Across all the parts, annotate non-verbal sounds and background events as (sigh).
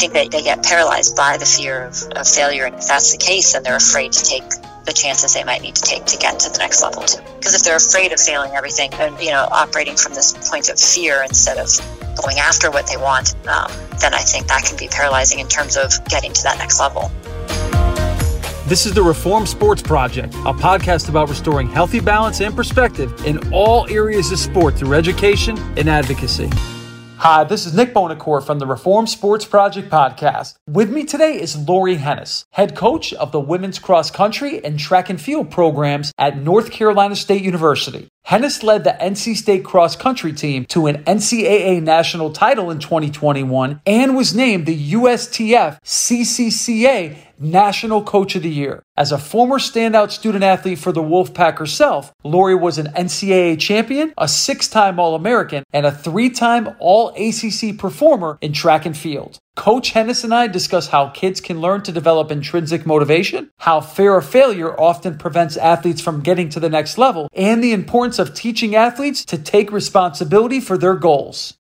think that they get paralyzed by the fear of, of failure. And if that's the case, then they're afraid to take the chances they might need to take to get to the next level too. Because if they're afraid of failing everything and you know operating from this point of fear instead of going after what they want, um, then I think that can be paralyzing in terms of getting to that next level. This is the Reform Sports Project, a podcast about restoring healthy balance and perspective in all areas of sport through education and advocacy. Hi, this is Nick Bonacore from the Reform Sports Project podcast. With me today is Laurie Henes, head coach of the women's cross country and track and field programs at North Carolina State University. Henes led the NC State cross country team to an NCAA national title in 2021 and was named the USTFCCCA National Coach of the Year. As a former standout student athlete for the Wolfpack herself, Laurie was an NCAA champion, a six time All American, and a three time All ACC performer in track and field. Coach Henes and I discuss how kids can learn to develop intrinsic motivation, how fear of failure often prevents athletes from getting to the next level, and the importance of teaching athletes to take responsibility for their goals.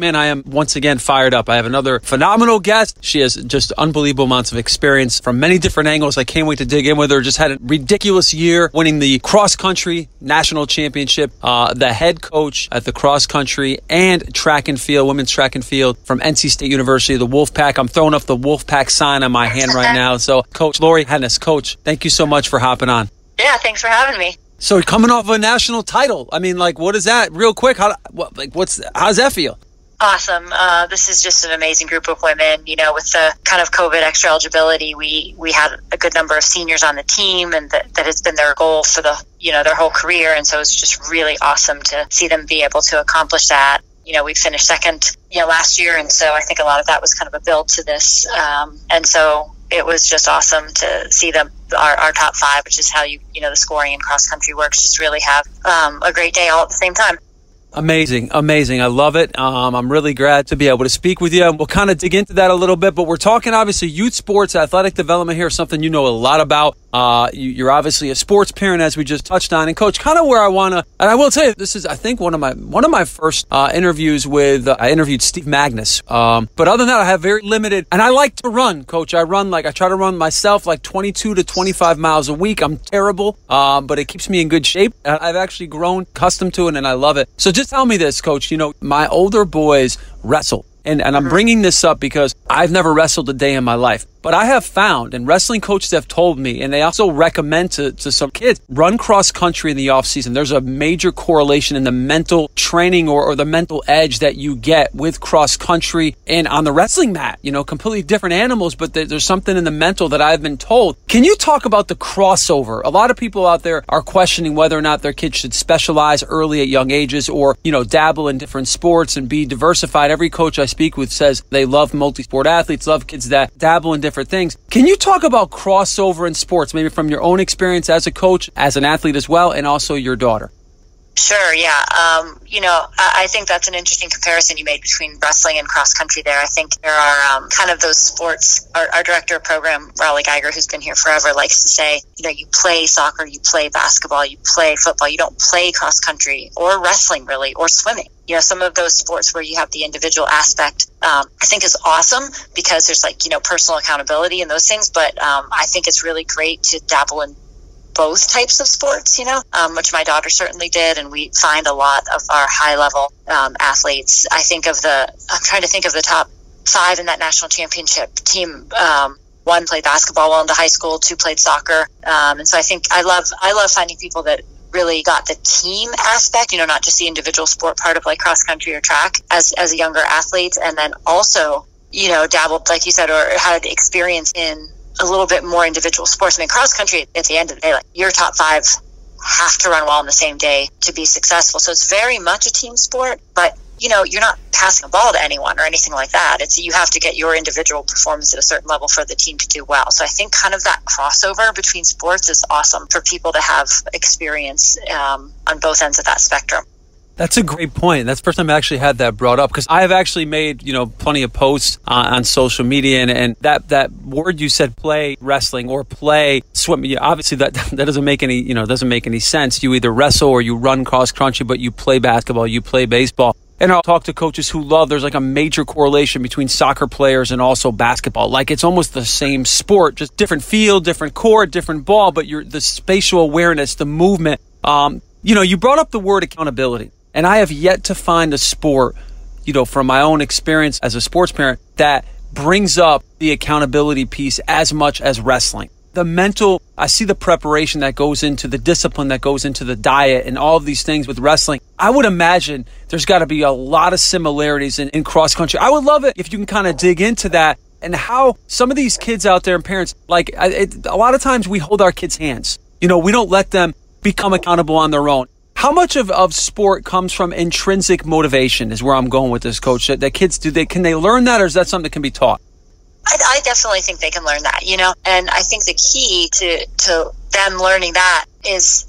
Man, I am once again fired up. I have another phenomenal guest. She has just unbelievable amounts of experience from many different angles. I can't wait to dig in with her. Just had a ridiculous year winning the cross country national championship, uh, the head coach at the cross country and track and field, women's track and field from NC State University, the Wolfpack. I'm throwing up the Wolfpack sign on my hand right now. So, Coach Laurie Henes, Coach, thank you so much for hopping on. Yeah, thanks for having me. So coming off of a national title, I mean, like, what is that? Real quick, how, what, like, what's, how's that feel? Awesome. Uh, this is just an amazing group of women. You know, with the kind of COVID extra eligibility, we we had a good number of seniors on the team, and that, that has been their goal for the you know their whole career. And so it's just really awesome to see them be able to accomplish that. You know, we finished second, you know, last year, and so I think a lot of that was kind of a build to this. Um, and so it was just awesome to see them our, our top five, which is how you you know the scoring in cross country works, just really have um, a great day all at the same time. Amazing, amazing. I love it. Um, I'm really glad to be able to speak with you. We'll kind of dig into that a little bit, but we're talking obviously youth sports, athletic development here, something you know a lot about. Uh, you, are obviously a sports parent, as we just touched on, and coach. Kind of where I want to, and I will tell you, this is I think one of my one of my first uh, interviews with. Uh, I interviewed Steve Magness, um, but other than that, I have very limited, and I like to run, coach. I run like I try to run myself, like 22 to 25 miles a week. I'm terrible, um, but it keeps me in good shape. I've actually grown accustomed to it, and I love it. So just tell me this, coach. You know, my older boys wrestle. And, and I'm mm-hmm. bringing this up because I've never wrestled a day in my life. But I have found, and wrestling coaches have told me, and they also recommend to, to some kids, run cross country in the off season. There's a major correlation in the mental training or, or the mental edge that you get with cross country and on the wrestling mat. You know, completely different animals, but there's something in the mental that I've been told. Can you talk about the crossover? A lot of people out there are questioning whether or not their kids should specialize early at young ages or, you know, dabble in different sports and be diversified. Every coach I speak with says they love multi sport athletes, love kids that dabble in different things. Can you talk about crossover in sports, maybe from your own experience as a coach, as an athlete as well, and also your daughter? Sure, yeah. Um, you know, I, I, think that's an interesting comparison you made between wrestling and cross country there. I think there are um, kind of those sports. Our, our, director of program, Rollie Geiger, who's been here forever, likes to say, you know, you play soccer, you play basketball, you play football, you don't play cross country or wrestling really, or swimming. You know, some of those sports where you have the individual aspect, um, I think is awesome because there's like, you know, personal accountability and those things. But um, I think it's really great to dabble in both types of sports, you know, um, which my daughter certainly did. And we find a lot of our high level um, athletes. I think of the, I'm trying to think of the top five in that national championship team. Um, one played basketball well into high school, two played soccer. Um, and so I think I love, I love finding people that really got the team aspect, you know, not just the individual sport part of like cross country or track as, as a younger athlete. And then also, you know, dabbled, like you said, or had experience in a little bit more individual sports. I mean, cross country at the end of the day, like your top five have to run well on the same day to be successful. So it's very much a team sport, but you know, you're not passing a ball to anyone or anything like that. It's you have to get your individual performance at a certain level for the team to do well. So I think kind of that crossover between sports is awesome for people to have experience um, on both ends of that spectrum. That's a great point. That's the first time I actually had that brought up because I have actually made, you know, plenty of posts uh, on social media and, and that, that word you said, play wrestling or play swimming. Obviously that, (laughs) that doesn't make any, you know, doesn't make any sense. You either wrestle or you run cross country, but you play basketball, you play baseball. and I'll talk to coaches who love there's like a major correlation between soccer players and also basketball. Like it's almost the same sport, just different field, different court, different ball, but you're the spatial awareness, the movement. Um, you know, you brought up the word accountability, and I have yet to find a sport, you know, from my own experience as a sports parent that brings up the accountability piece as much as wrestling the mental, I see the preparation that goes into the discipline that goes into the diet and all of these things with wrestling. I would imagine there's got to be a lot of similarities in, in cross country. I would love it if you can kind of dig into that and how some of these kids out there and parents, like it, a lot of times we hold our kids' hands. You know, we don't let them become accountable on their own. How much of, of sport comes from intrinsic motivation is where I'm going with this coach. That, that kids do they can they learn that or is that something that can be taught? I, I definitely think they can learn that, you know, and I think the key to, to them learning that is,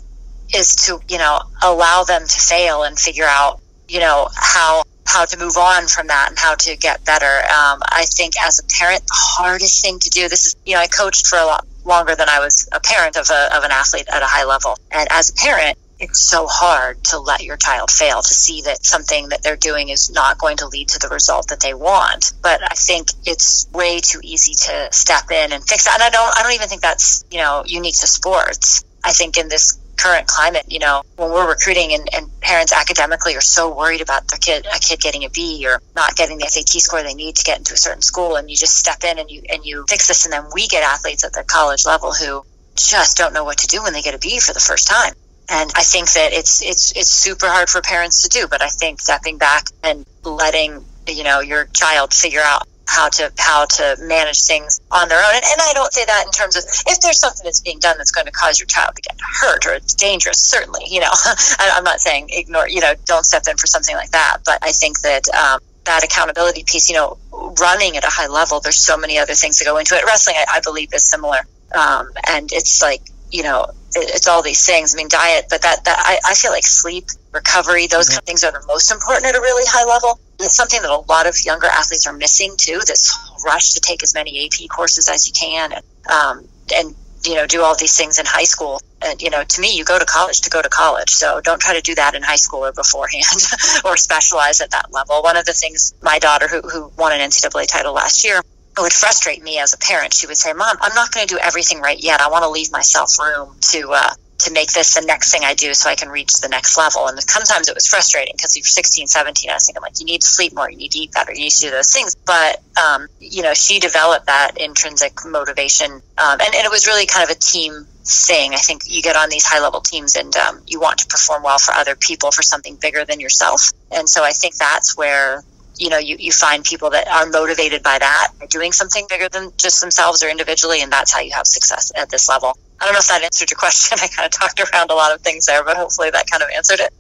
is to, you know, allow them to fail and figure out, you know, how, how to move on from that and how to get better. Um, I think as a parent, the hardest thing to do, this is, you know, I coached for a lot longer than I was a parent of a, of an athlete at a high level. And as a parent, it's so hard to let your child fail to see that something that they're doing is not going to lead to the result that they want. But i think it's way too easy to step in and fix that. And i don't i don't even think that's you know unique to sports. I think in this current climate you know when we're recruiting and, and parents academically are so worried about their kid a kid getting a b or not getting the sat score they need to get into a certain school and you just step in and you and you fix this and then we get athletes at the college level who just don't know what to do when they get a b for the first time and I think that it's it's it's super hard for parents to do, but I think stepping back and letting you know your child figure out how to how to manage things on their own. And, and I don't say that in terms of if there's something that's being done that's going to cause your child to get hurt or it's dangerous. Certainly, you know, (laughs) I'm not saying ignore, you know, don't step in for something like that. But I think that um, that accountability piece, you know, running at a high level, there's so many other things that go into it. Wrestling, I, I believe, is similar, um, and it's like you know it's all these things. I mean, diet, but that, that I, I feel like sleep, recovery, those mm-hmm. kind of things are the most important at a really high level. It's something that a lot of younger athletes are missing too. This rush to take as many AP courses as you can, and um, and you know do all these things in high school. And you know, to me, you go to college to go to college. So don't try to do that in high school or beforehand, (laughs) or specialize at that level. One of the things my daughter, who who won an NCAA title last year, it would frustrate me as a parent. She would say, "Mom, I'm not going to do everything right yet. I want to leave myself room to uh, to make this the next thing I do so I can reach the next level." And sometimes it was frustrating because you're 16, 17. I was thinking like, you need to sleep more, you need to eat better, you need to do those things. But um, you know, she developed that intrinsic motivation, um, and, and it was really kind of a team thing. I think you get on these high level teams and um, you want to perform well for other people for something bigger than yourself. And so I think that's where you know, you, you find people that are motivated by that, doing something bigger than just themselves or individually, and that's how you have success at this level. I don't know if that answered your (laughs) question. I kind of talked around a lot of things there, but hopefully that kind of answered it.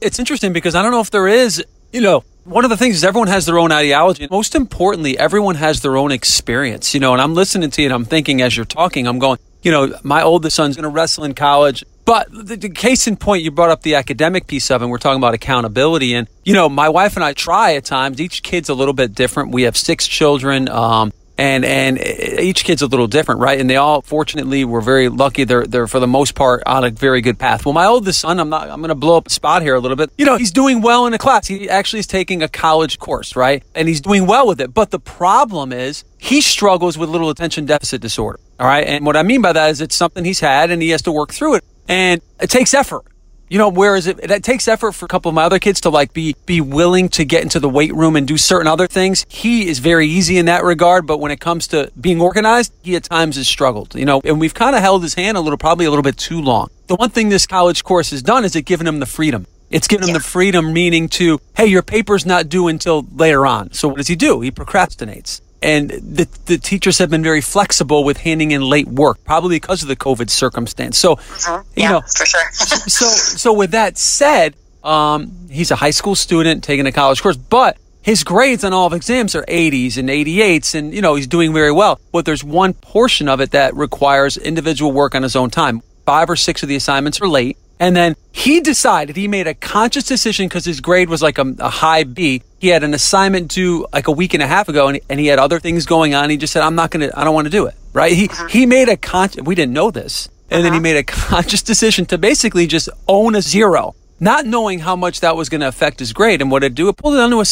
It's interesting because I don't know if there is, you know, one of the things is everyone has their own ideology. Most importantly, everyone has their own experience, you know, and I'm listening to you and I'm thinking as you're talking, I'm going, you know, my oldest son's going to wrestle in college. But the, the, case in point, you brought up the academic piece of it. And we're talking about accountability. And, you know, my wife and I try at times. Each kid's a little bit different. We have six children. Um, and and each kid's a little different, right? And they all, fortunately, we're very lucky. They're they're for the most part on a very good path. Well, my oldest son, I'm not, I'm going to blow up spot here a little bit. You know, he's doing well in a class. He actually is taking a college course, right? And he's doing well with it. But the problem is he struggles with little attention deficit disorder. All right, and what I mean by that is it's something he's had, and he has to work through it and it takes effort. You know, whereas it, it takes effort for a couple of my other kids to like be be willing to get into the weight room and do certain other things. He is very easy in that regard, but when it comes to being organized, he at times has struggled. You know, and we've kind of held his hand a little, probably a little bit too long. The one thing this college course has done is it given him the freedom. It's given him the freedom, meaning to, hey, your paper's not due until later on. So what does he do? He procrastinates and the, the teachers have been very flexible with handing in late work, probably because of the COVID circumstance. So, mm-hmm. you yeah, know, for sure. (laughs) so, so with that said, um, he's a high school student taking a college course, but his grades on all of exams are 80s and 88s, and you know he's doing very well. But there's one portion of it that requires individual work on his own time. Five or six of the assignments are late, and then he decided he made a conscious decision because his grade was like a, a, high B. He had an assignment due like a week and a half ago, and, and he had other things going on. He just said, "I'm not gonna. I don't want to do it." Right? He uh-huh. he made a conscious. We didn't know this, and uh-huh. then he uh-huh. made a (laughs) conscious decision to basically just own a zero. not knowing how much that was going to affect his grade. And what it do, it pulled it down to a,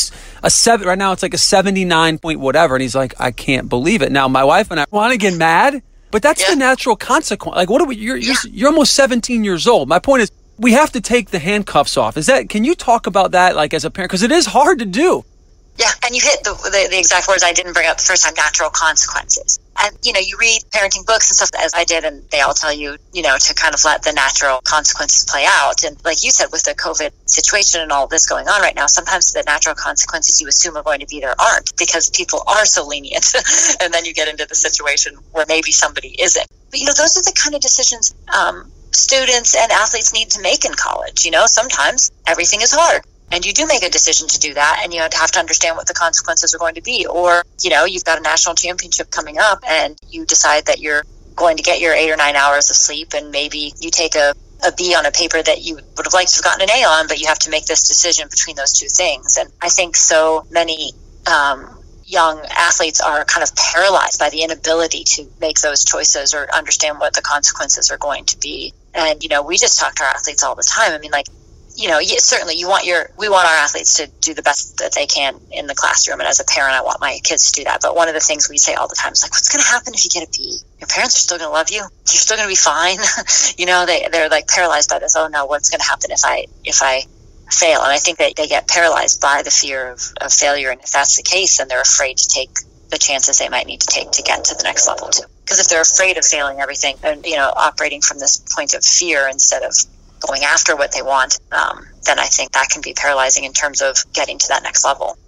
a seven. Right now, it's like a 79 point whatever. And he's like, I can't believe it. Now, my wife and I want to get mad, but that's yeah. the natural consequence. Like, what are we, you're, yeah. you're, you're almost 17 years old. My point is, we have to take the handcuffs off. Is that, can you talk about that, like, as a parent? Because it is hard to do. Yeah, and you hit the, the, the exact words I didn't bring up the first time: natural consequences. And you know, you read parenting books and stuff as I did, and they all tell you, you know, to kind of let the natural consequences play out. And like you said, with the COVID situation and all this going on right now, sometimes the natural consequences you assume are going to be there aren't because people are so lenient, (laughs) and then you get into the situation where maybe somebody isn't. But you know, those are the kind of decisions. Um, students and athletes need to make in college. You know, sometimes everything is hard and you do make a decision to do that and you have to understand what the consequences are going to be. Or you know you've got a national championship coming up and you decide that you're going to get your eight or nine hours of sleep and maybe you take a, a b on a paper that you would have liked to have gotten an a on but you have to make this decision between those two things. And i think so many um, young athletes are kind of paralyzed by the inability to make those choices or understand what the consequences are going to be and you know we just talk to our athletes all the time i mean like you know, certainly you want your, we want our athletes to do the best that they can in the classroom. And as a parent, I want my kids to do that. But one of the things we say all the time is like, what's going to happen if you get a B? Your parents are still going to love you. You're still going to be fine. (laughs) you know, they, they're like paralyzed by this. Oh no, what's going to happen if I, if I fail? And I think that they get paralyzed by the fear of, of failure. And if that's the case, then they're afraid to take the chances they might need to take to get to the next level too. Because if they're afraid of failing everything and, you know, operating from this point of fear instead of going after what they want, um, then I think that can be paralyzing in terms of getting to that next level.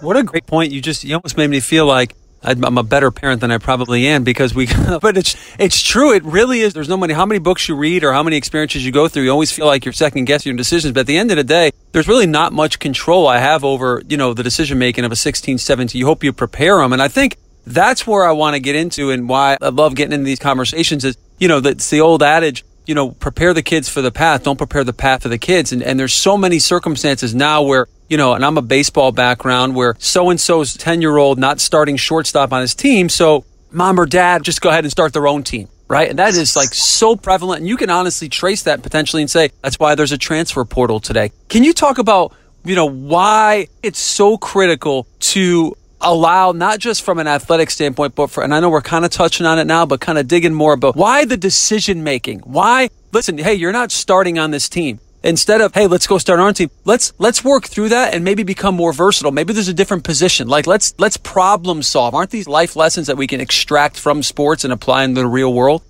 What a great point! You just you almost made me feel like I'm a better parent than I probably am because we. (laughs) but it's it's true. It really is. There's no money how many books you read or how many experiences you go through. You always feel like you're second guessing your decisions. But at the end of the day, there's really not much control I have over you know the decision making of a 16, 17. You hope you prepare them, and I think that's where I want to get into and why I love getting into these conversations. Is you know that's the old adage you know, prepare the kids for the path. Don't prepare the path for the kids. And, and there's so many circumstances now where, you know, and I'm a baseball background where so and so's 10 year old not starting shortstop on his team. So mom or dad just go ahead and start their own team. Right. And that is like so prevalent. And you can honestly trace that potentially and say that's why there's a transfer portal today. Can you talk about, you know, why it's so critical to allow not just from an athletic standpoint, but for, and I know we're kind of touching on it now, but kind of digging more about why the decision making? Why, listen, hey, you're not starting on this team. Instead of, hey, let's go start our team. Let's, let's work through that and maybe become more versatile. Maybe there's a different position. Like let's, let's problem solve. Aren't these life lessons that we can extract from sports and apply in the real world?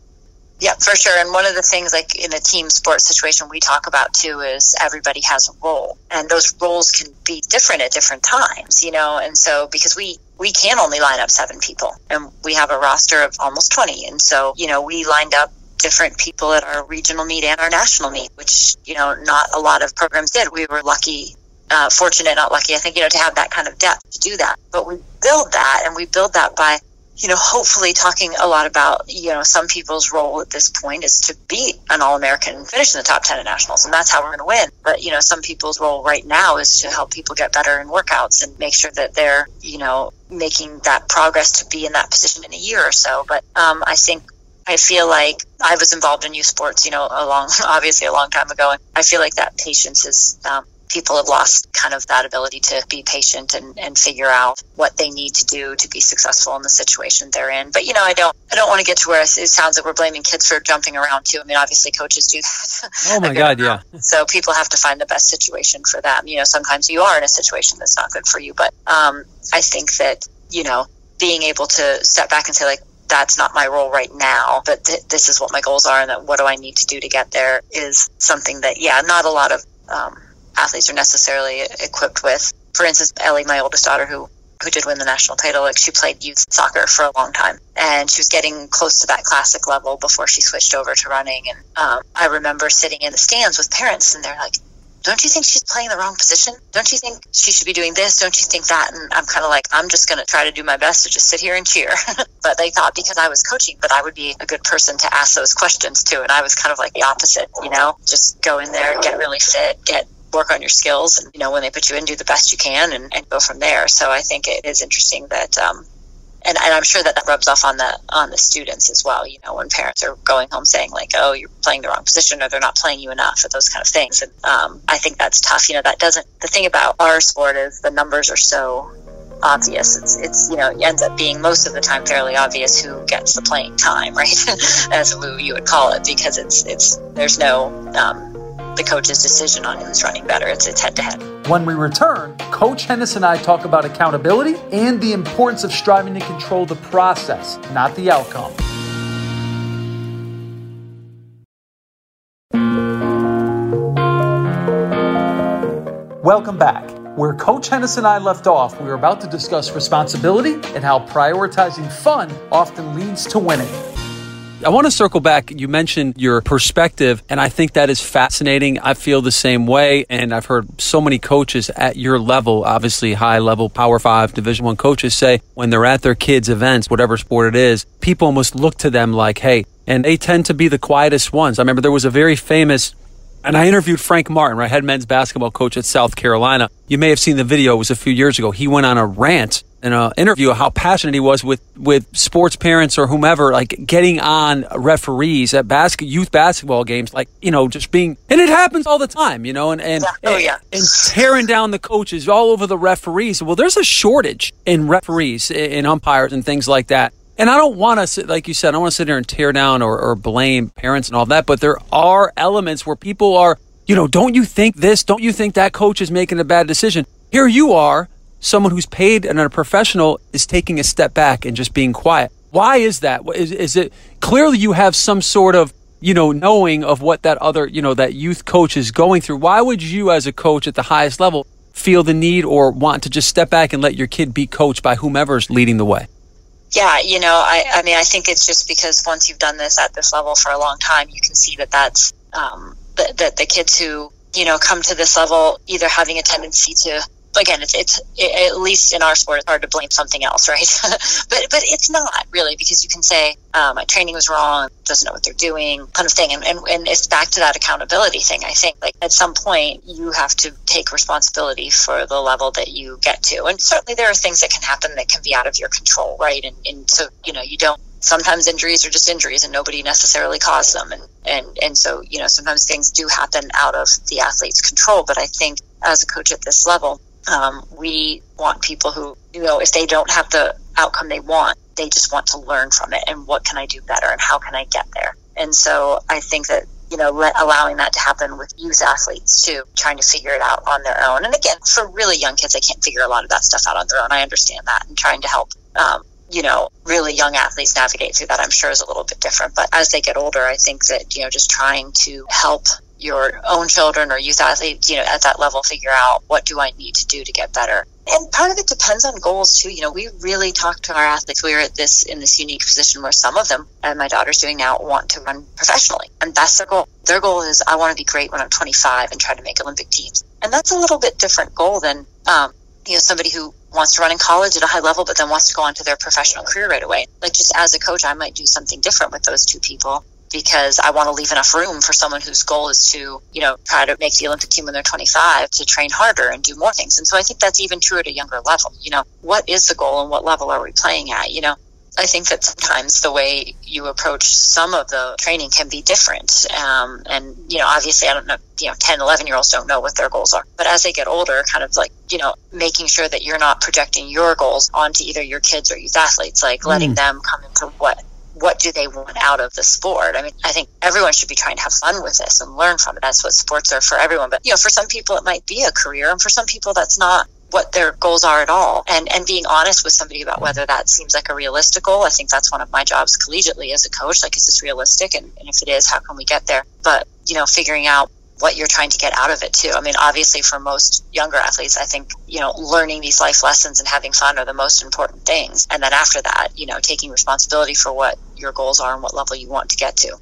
Yeah, for sure. And one of the things, like in a team sports situation, we talk about too is everybody has a role, and those roles can be different at different times, you know. And so, because we we can only line up seven people, and we have a roster of almost twenty, and so you know we lined up different people at our regional meet and our national meet, which you know not a lot of programs did. We were lucky uh, fortunate, not lucky, I think, you know, to have that kind of depth to do that. But we build that and we build that by you know, hopefully talking a lot about, you know, some people's role at this point is to be an All American, and finish in the top 10 at nationals, and that's how we're going to win. But, you know, some people's role right now is to help people get better in workouts and make sure that they're, you know, making that progress to be in that position in a year or so. But um, I think I feel like I was involved in youth sports, you know, a long, (laughs) obviously a long time ago. And I feel like that patience is um, people have lost kind of that ability to be patient and, and figure out what they need to do to be successful in the situation they're in. But you know, I don't I don't want to get to where it sounds like we're blaming kids for jumping around too. I mean, obviously coaches do that. Oh my (laughs) God, yeah. So people have to find the best situation for them. You know, sometimes you are in a situation that's not good for you, but um, I think that you know being able to step back and say like that's not my role right now, but th- this is what my goals are, and that what do I need to do to get there is something that, yeah, not a lot of um, athletes are necessarily equipped with. For instance, Elly, my oldest daughter, who who did win the national title, like she played youth soccer for a long time, and she was getting close to that classic level before she switched over to running. And um, I remember sitting in the stands with parents, and they're like, "Don't you think she's playing the wrong position? Don't you think she should be doing this? Don't you think that?" And I'm kind of like, "I'm just going to try to do my best to just sit here and cheer." (laughs) but they thought because I was coaching, that I would be a good person to ask those questions to. and I was kind of like the opposite, you know, just go in there, get really fit, get work on your skills and you know when they put you in do the best you can and, and go from there so i think it is interesting that um, and, and I'm sure that that rubs off on the on the students as well. You know, when parents are going home saying like, "Oh, you're playing the wrong position," or "They're not playing you enough," or those kind of things. And um, I think that's tough. You know, that doesn't. The thing about our sport is the numbers are so obvious. It's it's you know it ends up being most of the time fairly obvious who gets the playing time, (laughs) right? As you would call it, because it's it's there's no um, the coach's decision on who's running better. It's it's head to head. When we return, Coach Henes and I talk about accountability and the importance of striving to control the process, not the outcome. Welcome back. Where Coach Henes and I left off, we were about to discuss responsibility and how prioritizing fun often leads to winning. I want to circle back. You mentioned your perspective, and I think that is fascinating. I feel the same way, and I've heard so many coaches at your level, obviously high level, Power Five, Division One coaches say when they're at their kids' events, whatever sport it is, people almost look to them like, "Hey," and they tend to be the quietest ones. I remember there was a very famous and I interviewed Frank Martin, right, head men's basketball coach at South Carolina. You may have seen the video; it was a few years ago. He went on a rant in an interview how passionate he was with with sports parents or whomever, like getting on referees at basket youth basketball games, like you know, just being and it happens all the time, you know, and and yeah. Oh, yeah. and, and tearing down the coaches all over the referees. Well, there's a shortage in referees, in umpires, and things like that. And I don't want to, like you said, I don't want to sit there and tear down or, or blame parents and all that, but there are elements where people are, you know, don't you think this? Don't you think that coach is making a bad decision? Here you are, someone who's paid and a professional is taking a step back and just being quiet. Why is that? Is, is it clearly you have some sort of, you know, knowing of what that other, you know, that youth coach is going through? Why would you, as a coach at the highest level, feel the need or want to just step back and let your kid be coached by whomever's leading the way? Yeah, you know, I, I mean, I think it's just because once you've done this at this level for a long time, you can see that that's um, that, that the kids who you know come to this level either having a tendency to again, it's, it's it, at least in our sport, it's hard to blame something else, (laughs) right? but but it's not really because you can say um, my training was wrong, doesn't know what they're doing, kind of thing, and, and and it's back to that accountability thing. I think like at some point you have to take responsibility for the level that you get to, and certainly there are things that can happen that can be out of your control, right? And and so you know you don't sometimes injuries are just injuries and nobody necessarily caused them and, and and so you know sometimes things do happen out of the athlete's control but i think as a coach at this level um, we want people who, you know, if they don't have the outcome they want, they just want to learn from it and what can I do better and how can I get there. And so I think that you know, let, allowing that to happen with youth athletes too, trying to figure it out on their own. And again, for really young kids, they can't figure a lot of that stuff out on their own. I understand that, and trying to help, um, you know, really young athletes navigate through that, I'm sure is a little bit different. But as they get older, I think that you know, just trying to help your own children or youth athletes, you know, at that level, figure out what do I need to do to get better. And part of it depends on goals too. You know, we really talk to our athletes. We're at this in this unique position where some of them, and my daughter's doing now, want to run professionally, and that's their goal. Their goal is I want to be great when I'm 25 and try to make Olympic teams. And that's a little bit different goal than um, you know somebody who wants to run in college at a high level but then wants to go on to their professional career right away like just as a coach i might do something different with those two people because I want to leave enough room for someone whose goal is to, you know, try to make the Olympic team when they're 25 to train harder and do more things. And so I think that's even true at a younger level. You know, what is the goal and what level are we playing at? You know, I think that sometimes the way you approach some of the training can be different. Um, and, you know, obviously I don't know, you know, 10, 11 year olds don't know what their goals are. But as they get older, kind of like, you know, making sure that you're not projecting your goals onto either your kids or youth athletes, like letting mm. them come into what what do they want out of the sport? I mean, I think everyone should be trying to have fun with this and learn from it. That's what sports are for everyone. But, you know, for some people, it might be a career. And for some people, that's not what their goals are at all. And, and being honest with somebody about whether that seems like a realistic goal. I think that's one of my jobs collegiately as a coach. Like, is this realistic? And, and if it is, how can we get there? But, you know, figuring out what you're trying to get out of it too. I mean, obviously for most younger athletes, I think, you know, learning these life lessons and having fun are the most important things. And then after that, you know, taking responsibility for what your goals are and what level you want to get to.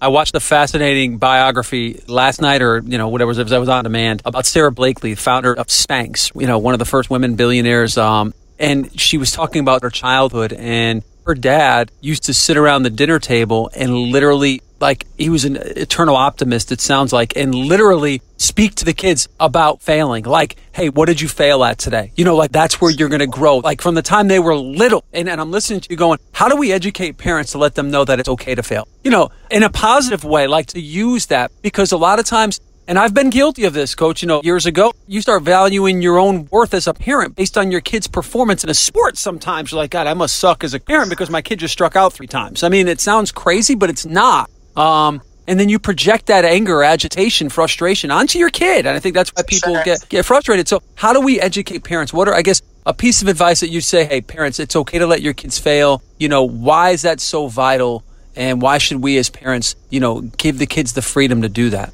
I watched a fascinating biography last night, or you know, whatever it was, I was on demand about Sara Blakely, founder of Spanx. You know, one of the first women billionaires. Um, and she was talking about her childhood, and her dad used to sit around the dinner table and literally like he was an eternal optimist, it sounds like, and literally speak to the kids about failing. Like, hey, what did you fail at today? You know, like that's where you're going to grow. Like from the time they were little. And, and I'm listening to you going, how do we educate parents to let them know that it's okay to fail? You know, in a positive way, like to use that because a lot of times and I've been guilty of this, coach. You know, years ago, you start valuing your own worth as a parent based on your kid's performance in a sport. Sometimes you're like, God, I must suck as a parent because my kid just struck out three times. I mean, it sounds crazy, but it's not. Um, and then you project that anger, agitation, frustration onto your kid. And I think that's why people sure. get, get frustrated. So how do we educate parents? What are, I guess, a piece of advice that you say, hey, parents, it's okay to let your kids fail. You know, why is that so vital? And why should we as parents, you know, give the kids the freedom to do that?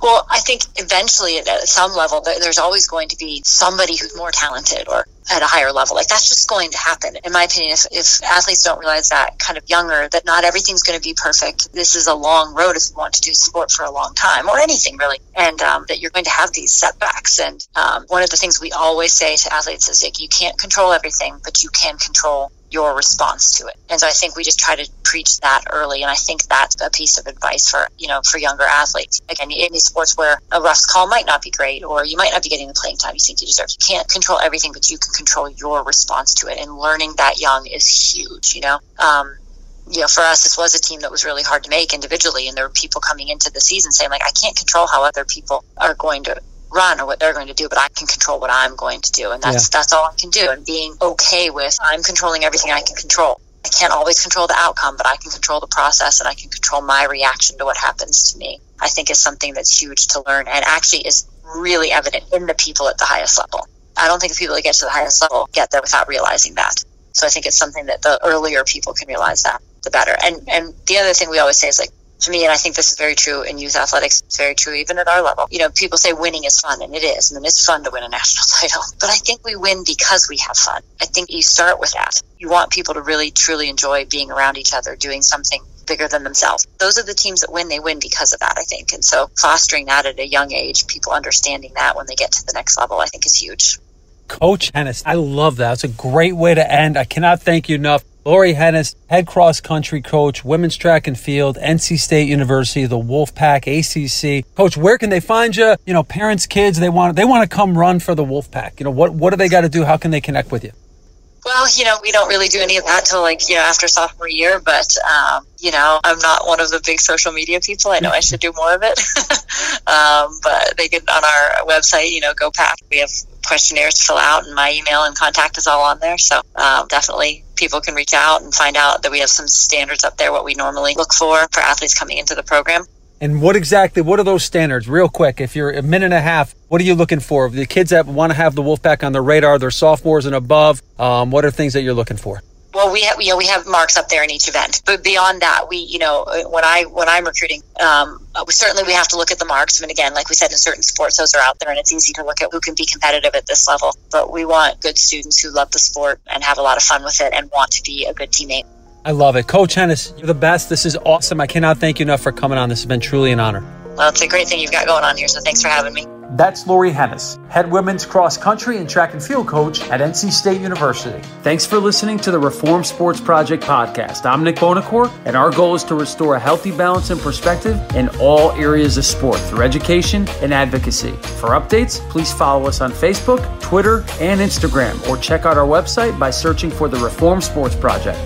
Well, I think eventually at some level, there's always going to be somebody who's more talented or at a higher level. Like that's just going to happen. In my opinion, if, if athletes don't realize that kind of younger, that not everything's going to be perfect. This is a long road if you want to do sport for a long time or anything really. And um, that you're going to have these setbacks. And um, one of the things we always say to athletes is like, you can't control everything, but you can control your response to it. And so I think we just try to preach that early. And I think that's a piece of advice for, you know, for younger athletes. Again, in these sports where a ref's call might not be great or you might not be getting the playing time you think you deserve. You can't control everything, but you can control your response to it. And learning that young is huge, you know? Um, you know, for us, this was a team that was really hard to make individually. And there were people coming into the season saying, like, I can't control how other people are going to run or what they're going to do, but I can control what I'm going to do. And that's, yeah. that's all I can do. And being okay with I'm controlling everything I can control. I can't always control the outcome, but I can control the process and I can control my reaction to what happens to me. I think is something that's huge to learn and actually is really evident in the people at the highest level. I don't think the people that get to the highest level get there without realizing that. So I think it's something that the earlier people can realize that, the better. And and the other thing we always say is like to me, and I think this is very true in youth athletics, it's very true even at our level. You know, people say winning is fun, and it is, and it's fun to win a (laughs) national title. But I think we win because we have fun. I think you start with that. You want people to really, truly enjoy being around each other, doing something bigger than themselves. Those are the teams that win. They win because of that, I think. And so fostering that at a young age, people understanding that when they get to the next level, I think is huge. Coach Henes, I love that. It's a great way to end. I cannot thank you enough. Laurie Henes, head cross country coach, women's track and field, NC State University, the Wolfpack, ACC. Coach, where can they find you? You know, parents, kids, they want they want to come run for the Wolfpack. You know, what what do they got to do? How can they connect with you? Well, you know, we don't really do any of that till like, you know, after sophomore year, but, um, you know, I'm not one of the big social media people. I know I should do more of it. (laughs) um, but they can on our website, you know, go pack. We have questionnaires to fill out and my email and contact is all on there. So, um, definitely people can reach out and find out that we have some standards up there, what we normally look for for athletes coming into the program. And what exactly, what are those standards? Real quick, if you're a minute and a half, what are you looking for? The kids that want to have the Wolfpack on their radar, they're sophomores and above, um, what are things that you're looking for? Well, we have, you know, we have marks up there in each event, but beyond that, we, you know, when I, when I'm recruiting, um, we, certainly we have to look at the marks. And again, like we said, in certain sports, those are out there and it's easy to look at who can be competitive at this level, but we want good students who love the sport and have a lot of fun with it and want to be a good teammate. I love it. Coach Henes, you're the best. This is awesome. I cannot thank you enough for coming on. This has been truly an honor. Well, it's a great thing you've got going on here, so thanks for having me. That's Laurie Henes, head women's cross country and track and field coach at NC State University. Thanks for listening to the Reform Sports Project podcast. I'm Nick Bonacore, and our goal is to restore a healthy balance and perspective in all areas of sport through education and advocacy. For updates, please follow us on Facebook, Twitter, and Instagram, or check out our website by searching for the Reform Sports Project.